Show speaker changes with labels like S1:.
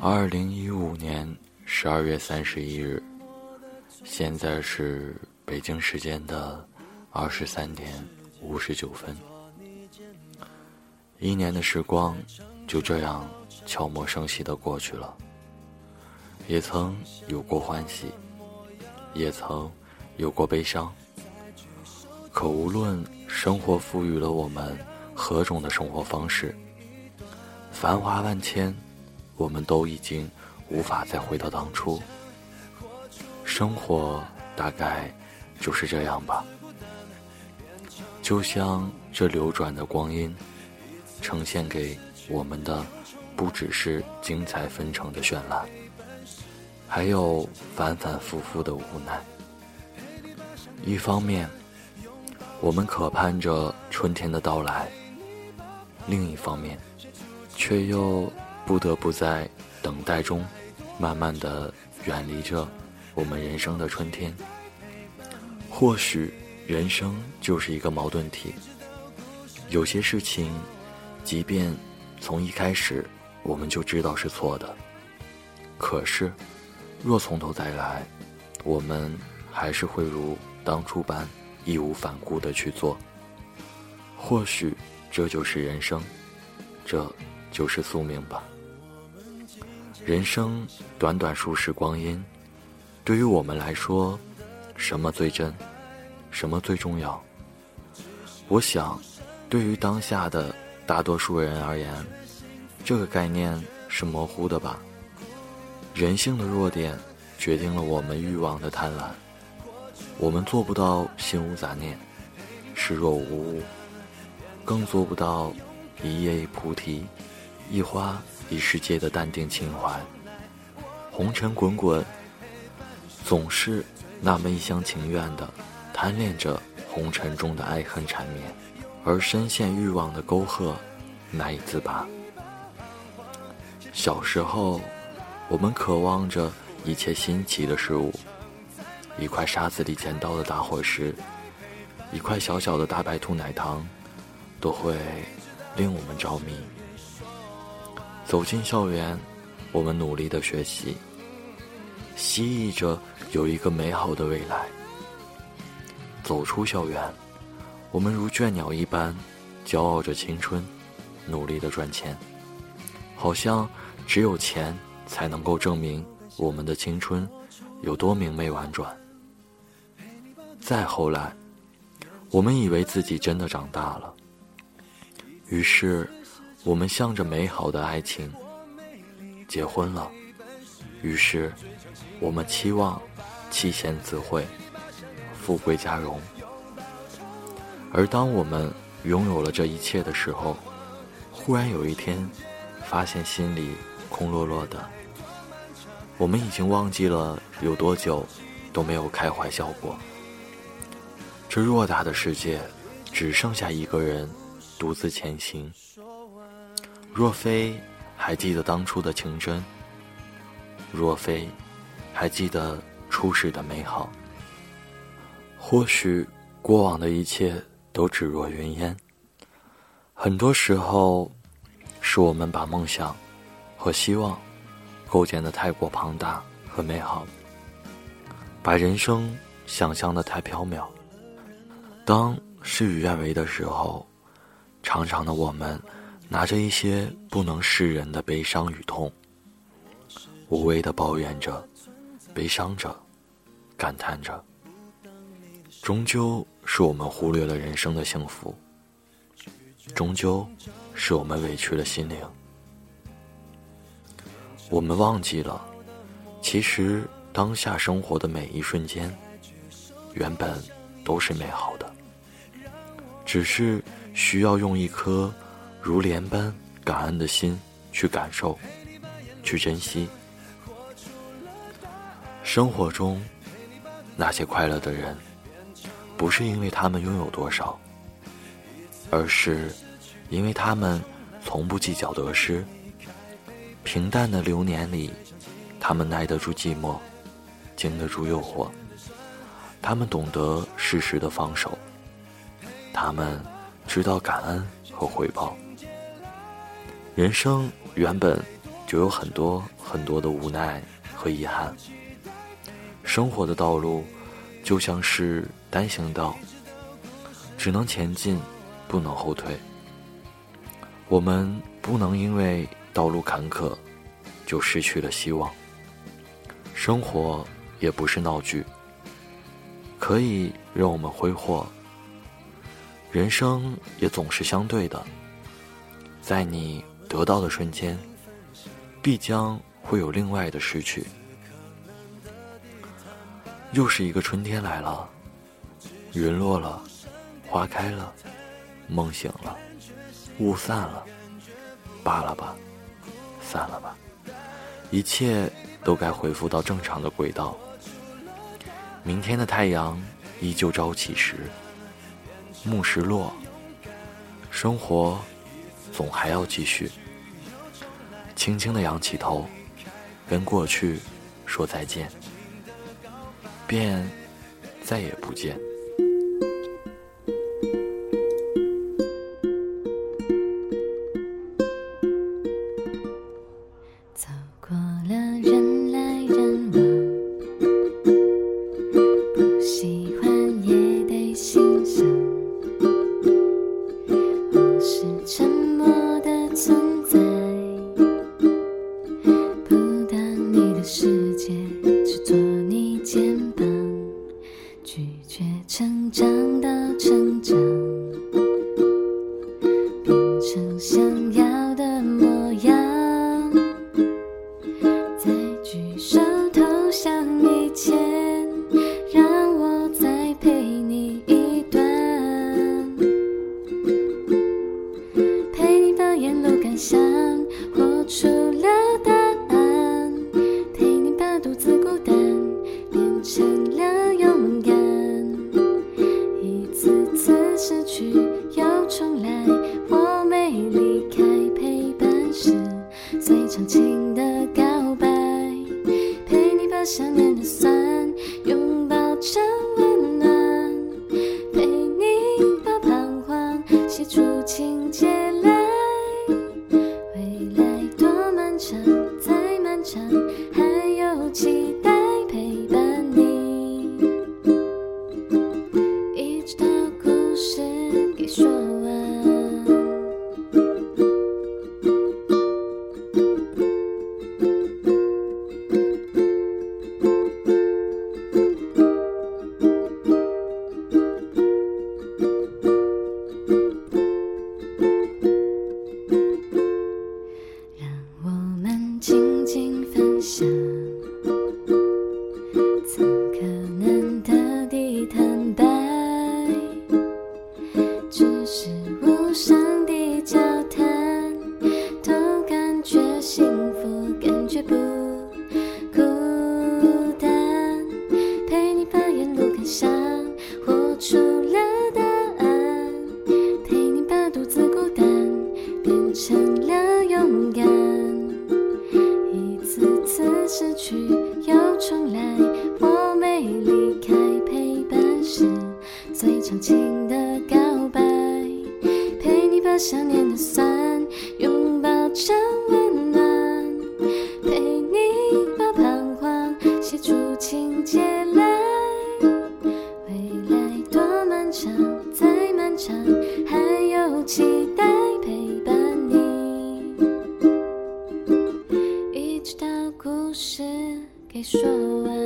S1: 二零一五年十二月三十一日，现在是北京时间的二十三点五十九分。一年的时光就这样悄无声息的过去了，也曾有过欢喜，也曾有过悲伤。可无论生活赋予了我们何种的生活方式，繁华万千，我们都已经无法再回到当初。生活大概就是这样吧，就像这流转的光阴。呈现给我们的不只是精彩纷呈的绚烂，还有反反复复的无奈。一方面，我们渴盼着春天的到来；另一方面，却又不得不在等待中，慢慢的远离着我们人生的春天。或许，人生就是一个矛盾体，有些事情。即便从一开始我们就知道是错的，可是若从头再来，我们还是会如当初般义无反顾的去做。或许这就是人生，这就是宿命吧。人生短短数十光阴，对于我们来说，什么最真，什么最重要？我想，对于当下的。大多数人而言，这个概念是模糊的吧。人性的弱点决定了我们欲望的贪婪。我们做不到心无杂念、视若无物，更做不到一叶一菩提、一花一世界的淡定情怀。红尘滚滚，总是那么一厢情愿的贪恋着红尘中的爱恨缠绵。而深陷欲望的沟壑，难以自拔。小时候，我们渴望着一切新奇的事物，一块沙子里捡到的大火石，一块小小的大白兔奶糖，都会令我们着迷。走进校园，我们努力的学习，希冀着有一个美好的未来。走出校园。我们如倦鸟一般，骄傲着青春，努力的赚钱，好像只有钱才能够证明我们的青春有多明媚婉转。再后来，我们以为自己真的长大了，于是我们向着美好的爱情结婚了，于是我们期望妻贤子惠，富贵家荣。而当我们拥有了这一切的时候，忽然有一天，发现心里空落落的。我们已经忘记了有多久都没有开怀笑过。这偌大的世界，只剩下一个人独自前行。若非还记得当初的情真，若非还记得初始的美好，或许过往的一切。都只若云烟。很多时候，是我们把梦想和希望构建的太过庞大和美好，把人生想象的太缥缈。当事与愿违的时候，常常的我们拿着一些不能示人的悲伤与痛，无谓的抱怨着，悲伤着，感叹着，终究。是我们忽略了人生的幸福，终究是我们委屈了心灵。我们忘记了，其实当下生活的每一瞬间，原本都是美好的，只是需要用一颗如莲般感恩的心去感受，去珍惜。生活中那些快乐的人。不是因为他们拥有多少，而是因为他们从不计较得失。平淡的流年里，他们耐得住寂寞，经得住诱惑。他们懂得适时的放手，他们知道感恩和回报。
S2: 人生原本就有很多很多的无奈和遗憾。生活的道路就像是单行道，只能前进，不能后退。我们不能因为道路坎坷就失去了希望。生活也不是闹剧，可以让我们挥霍。人生也总是相对的，在你得到的瞬间，必将会有另外的失去。又是一个春天来了，云落了，花开了，梦醒了，雾散了，罢了吧，散了吧，一切都该恢复到正常的轨道。明天的太阳依旧朝起时，暮时落，生活总还要继续。轻轻地仰起头，跟过去说再见。便再也不见。
S1: 走过了人重来想念的酸，拥抱着温暖，陪你把彷徨写出情节来。未来多漫长，再漫长，还有期待陪伴你，一直到故事给说完。